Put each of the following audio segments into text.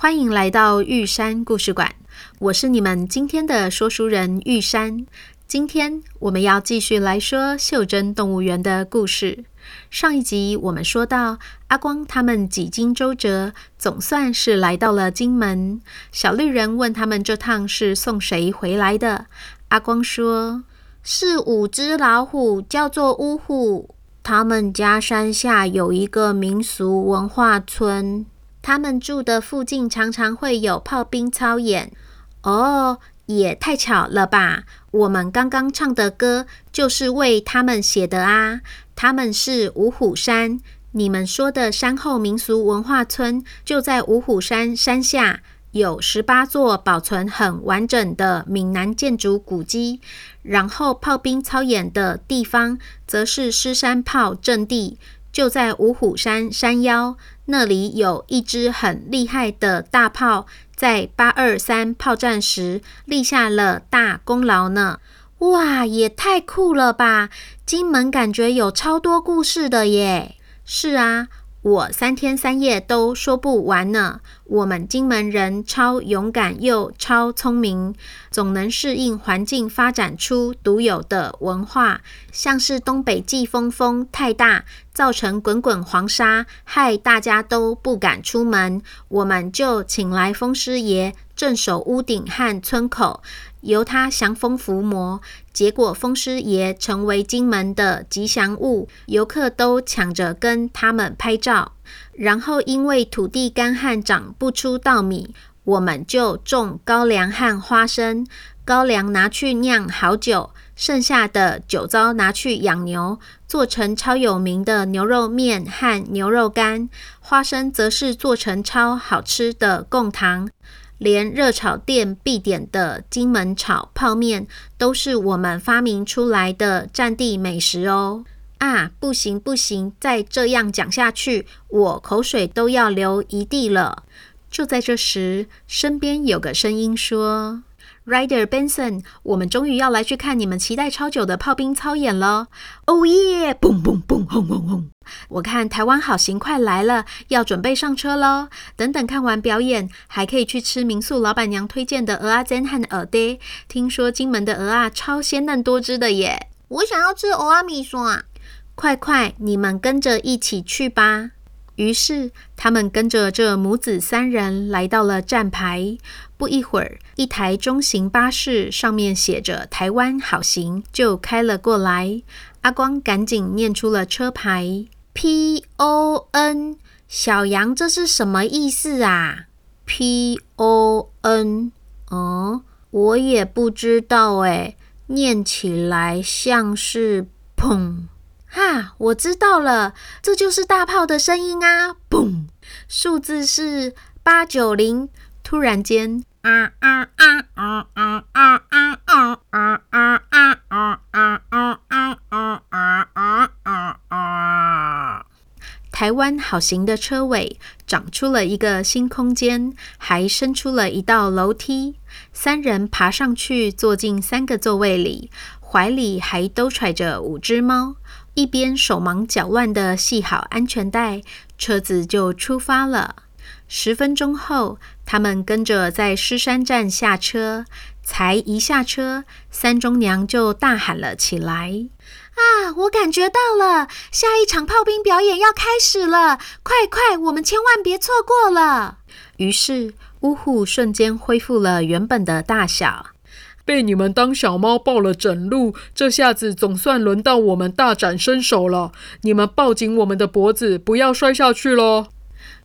欢迎来到玉山故事馆。我是你们今天的说书人玉山。今天我们要继续来说袖珍动物园的故事。上一集我们说到，阿光他们几经周折，总算是来到了金门。小绿人问他们这趟是送谁回来的？阿光说。是五只老虎，叫做乌虎。他们家山下有一个民俗文化村，他们住的附近常常会有炮兵操演。哦，也太巧了吧！我们刚刚唱的歌就是为他们写的啊。他们是五虎山，你们说的山后民俗文化村就在五虎山山下。有十八座保存很完整的闽南建筑古迹，然后炮兵操演的地方则是狮山炮阵地，就在五虎山山腰，那里有一支很厉害的大炮，在八二三炮战时立下了大功劳呢。哇，也太酷了吧！金门感觉有超多故事的耶。是啊。我三天三夜都说不完呢。我们金门人超勇敢又超聪明，总能适应环境，发展出独有的文化。像是东北季风风太大，造成滚滚黄沙，害大家都不敢出门，我们就请来风师爷镇守屋顶和村口。由他降风伏魔，结果风师爷成为金门的吉祥物，游客都抢着跟他们拍照。然后因为土地干旱，长不出稻米，我们就种高粱和花生。高粱拿去酿好酒，剩下的酒糟拿去养牛，做成超有名的牛肉面和牛肉干。花生则是做成超好吃的贡糖。连热炒店必点的金门炒泡面都是我们发明出来的战地美食哦！啊，不行不行，再这样讲下去，我口水都要流一地了。就在这时，身边有个声音说。Ryder Benson，我们终于要来去看你们期待超久的炮兵操演了！哦耶！嘣嘣嘣，轰轰轰！我看台湾好行快来了，要准备上车喽。等等看完表演，还可以去吃民宿老板娘推荐的蚵仔煎和鹅爹。听说金门的鹅啊超鲜嫩多汁的耶！我想要吃蚵仔米线。快快，你们跟着一起去吧！于是，他们跟着这母子三人来到了站牌。不一会儿，一台中型巴士上面写着“台湾好行”就开了过来。阿光赶紧念出了车牌：“P O N”。小杨，这是什么意思啊？“P O N”？哦，我也不知道诶，念起来像是“砰”。哈，我知道了，这就是大炮的声音啊！嘣，数字是八九零。突然间，啊啊啊啊啊啊啊啊啊啊啊啊啊啊啊啊啊啊！台湾好行的车尾长出了一个新空间，还伸出了一道楼梯。三人爬上去，坐进三个座位里，怀里还都揣着五只猫。一边手忙脚乱地系好安全带，车子就出发了。十分钟后，他们跟着在狮山站下车，才一下车，三中娘就大喊了起来：“啊，我感觉到了，下一场炮兵表演要开始了！快快，我们千万别错过了！”于是，呜虎瞬间恢复了原本的大小。被你们当小猫抱了整路，这下子总算轮到我们大展身手了。你们抱紧我们的脖子，不要摔下去喽！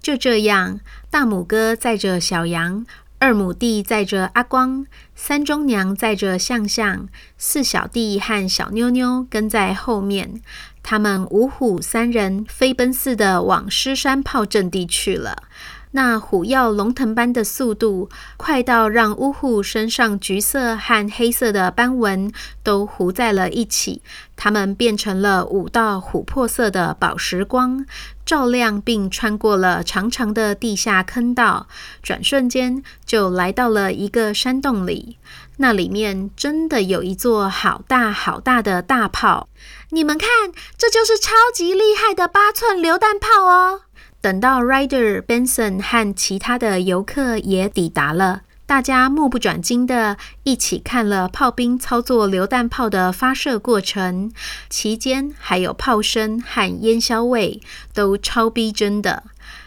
就这样，大母哥载着小羊，二母弟载着阿光，三中娘载着向向，四小弟和小妞妞跟在后面。他们五虎三人飞奔似的往狮山炮阵地去了。那虎跃龙腾般的速度，快到让乌虎身上橘色和黑色的斑纹都糊在了一起。它们变成了五道琥珀色的宝石光，照亮并穿过了长长的地下坑道，转瞬间就来到了一个山洞里。那里面真的有一座好大好大的大炮，你们看，这就是超级厉害的八寸榴弹炮哦！等到 Ryder、Benson 和其他的游客也抵达了，大家目不转睛地一起看了炮兵操作榴弹炮的发射过程，期间还有炮声和烟硝味，都超逼真的。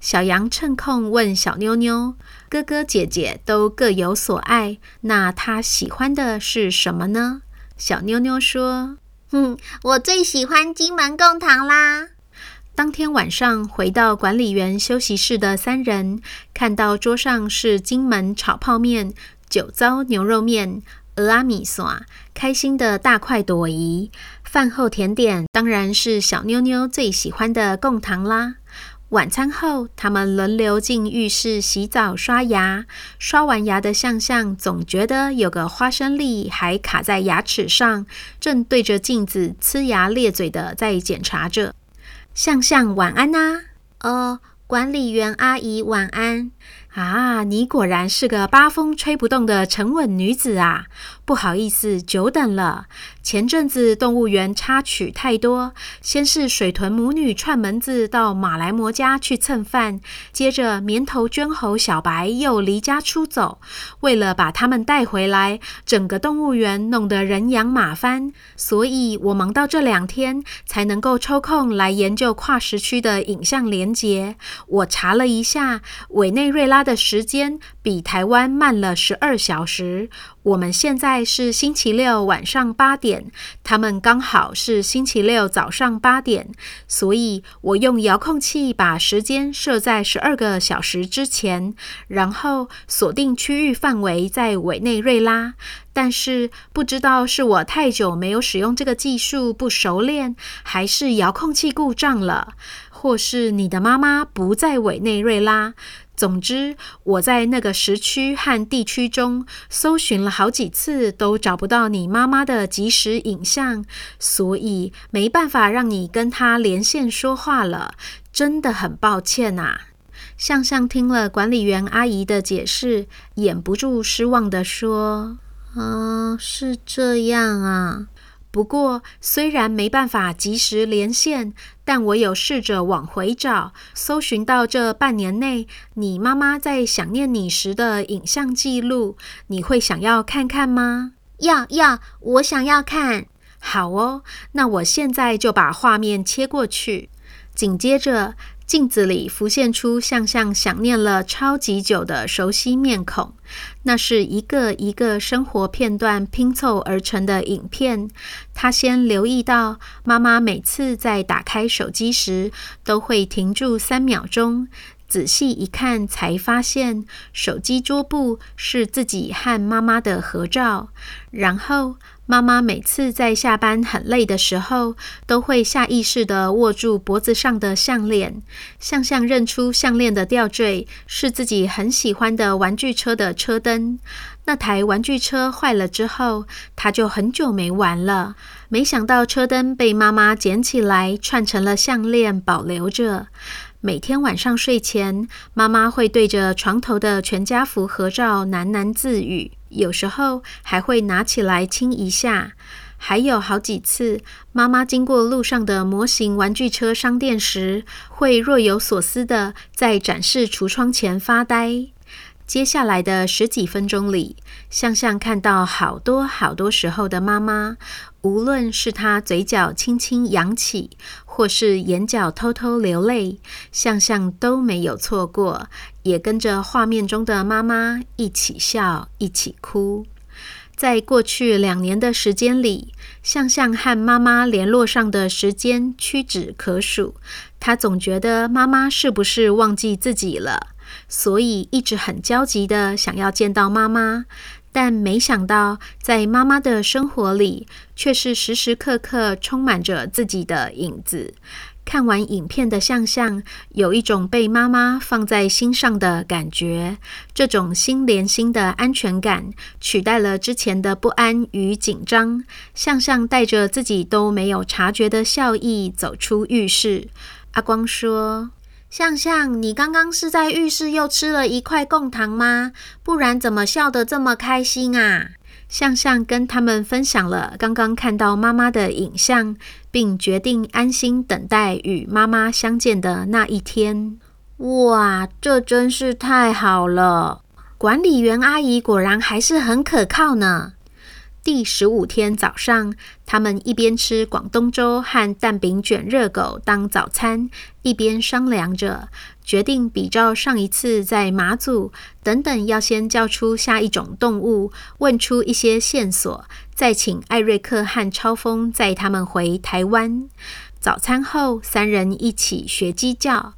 小羊趁空问小妞妞：“哥哥姐姐都各有所爱，那他喜欢的是什么呢？”小妞妞说：“嗯，我最喜欢金门贡糖啦。”当天晚上回到管理员休息室的三人，看到桌上是金门炒泡面、酒糟牛肉面、蚵仔面线，开心的大快朵颐。饭后甜点当然是小妞妞最喜欢的贡糖啦。晚餐后，他们轮流进浴室洗澡、刷牙。刷完牙的向向总觉得有个花生粒还卡在牙齿上，正对着镜子呲牙咧嘴的在检查着。向向晚安呐！哦，管理员阿姨晚安。啊，你果然是个八风吹不动的沉稳女子啊！不好意思，久等了。前阵子动物园插曲太多，先是水豚母女串门子到马来貘家去蹭饭，接着棉头绢猴小白又离家出走。为了把他们带回来，整个动物园弄得人仰马翻，所以我忙到这两天才能够抽空来研究跨时区的影像连接。我查了一下，委内瑞拉的时间比台湾慢了十二小时。我们现在是星期六晚上八点，他们刚好是星期六早上八点，所以我用遥控器把时间设在十二个小时之前，然后锁定区域范围在委内瑞拉。但是不知道是我太久没有使用这个技术不熟练，还是遥控器故障了，或是你的妈妈不在委内瑞拉。总之，我在那个时区和地区中搜寻了好几次，都找不到你妈妈的即时影像，所以没办法让你跟她连线说话了。真的很抱歉呐。向向听了管理员阿姨的解释，掩不住失望地说：“啊，是这样啊。”不过，虽然没办法及时连线，但我有试着往回找，搜寻到这半年内你妈妈在想念你时的影像记录。你会想要看看吗？要要，我想要看。好哦，那我现在就把画面切过去。紧接着。镜子里浮现出向向想念了超级久的熟悉面孔，那是一个一个生活片段拼凑而成的影片。他先留意到妈妈每次在打开手机时都会停住三秒钟，仔细一看才发现手机桌布是自己和妈妈的合照，然后。妈妈每次在下班很累的时候，都会下意识地握住脖子上的项链。向向认出项链的吊坠是自己很喜欢的玩具车的车灯。那台玩具车坏了之后，他就很久没玩了。没想到车灯被妈妈捡起来，串成了项链，保留着。每天晚上睡前，妈妈会对着床头的全家福合照喃喃自语。有时候还会拿起来亲一下，还有好几次，妈妈经过路上的模型玩具车商店时，会若有所思的在展示橱窗前发呆。接下来的十几分钟里，向向看到好多好多时候的妈妈，无论是她嘴角轻轻扬起，或是眼角偷偷流泪，向向都没有错过，也跟着画面中的妈妈一起笑，一起哭。在过去两年的时间里，向向和妈妈联络上的时间屈指可数，他总觉得妈妈是不是忘记自己了？所以一直很焦急地想要见到妈妈，但没想到在妈妈的生活里，却是时时刻刻充满着自己的影子。看完影片的向向有一种被妈妈放在心上的感觉，这种心连心的安全感取代了之前的不安与紧张。向向带着自己都没有察觉的笑意走出浴室。阿光说：“向向，你刚刚是在浴室又吃了一块贡糖吗？不然怎么笑得这么开心啊？”向向跟他们分享了刚刚看到妈妈的影像，并决定安心等待与妈妈相见的那一天。哇，这真是太好了！管理员阿姨果然还是很可靠呢。第十五天早上，他们一边吃广东粥和蛋饼卷热狗当早餐，一边商量着，决定比照上一次在马祖等等，要先叫出下一种动物，问出一些线索，再请艾瑞克和超风载他们回台湾。早餐后，三人一起学鸡叫，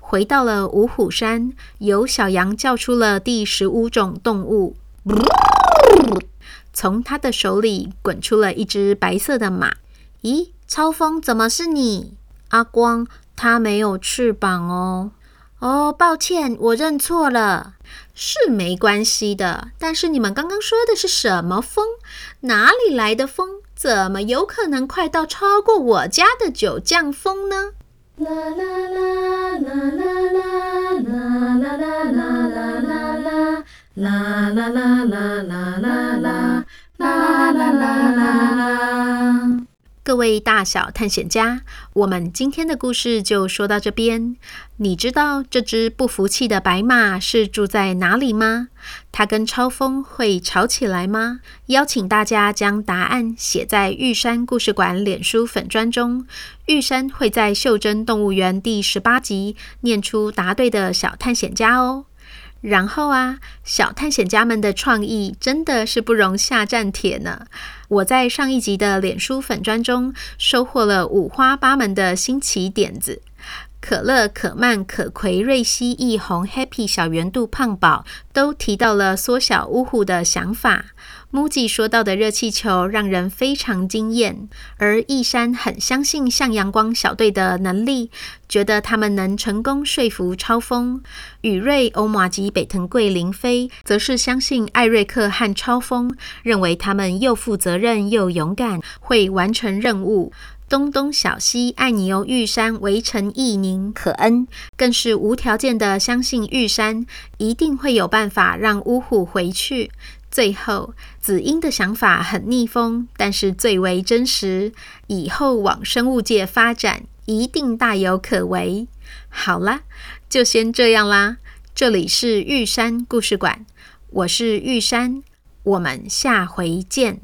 回到了五虎山，由小羊叫出了第十五种动物。从他的手里滚出了一只白色的马。咦，超风，怎么是你？阿光，他没有翅膀哦。哦，抱歉，我认错了。是没关系的。但是你们刚刚说的是什么风？哪里来的风？怎么有可能快到超过我家的九降风呢？啦啦啦啦啦啦。啦啦啦啦啦啦啦啦啦啦啦！各位大小探险家，我们今天的故事就说到这边。你知道这只不服气的白马是住在哪里吗？它跟超风会吵起来吗？邀请大家将答案写在玉山故事馆脸书粉砖中，玉山会在袖珍动物园第十八集念出答对的小探险家哦。然后啊，小探险家们的创意真的是不容下战帖呢。我在上一集的脸书粉专中收获了五花八门的新奇点子。可乐、可曼、可葵、瑞希、易红、Happy、小圆肚、胖宝都提到了缩小呜呼的想法。木吉说到的热气球让人非常惊艳，而易山很相信向阳光小队的能力，觉得他们能成功说服超风。宇瑞、欧玛吉、北藤贵、林飞则是相信艾瑞克和超风，认为他们又负责任又勇敢，会完成任务。东东、小西、爱你哦，玉山、围城、艺宁、可恩，更是无条件的相信玉山一定会有办法让呜呼回去。最后，紫英的想法很逆风，但是最为真实。以后往生物界发展，一定大有可为。好啦，就先这样啦。这里是玉山故事馆，我是玉山，我们下回见。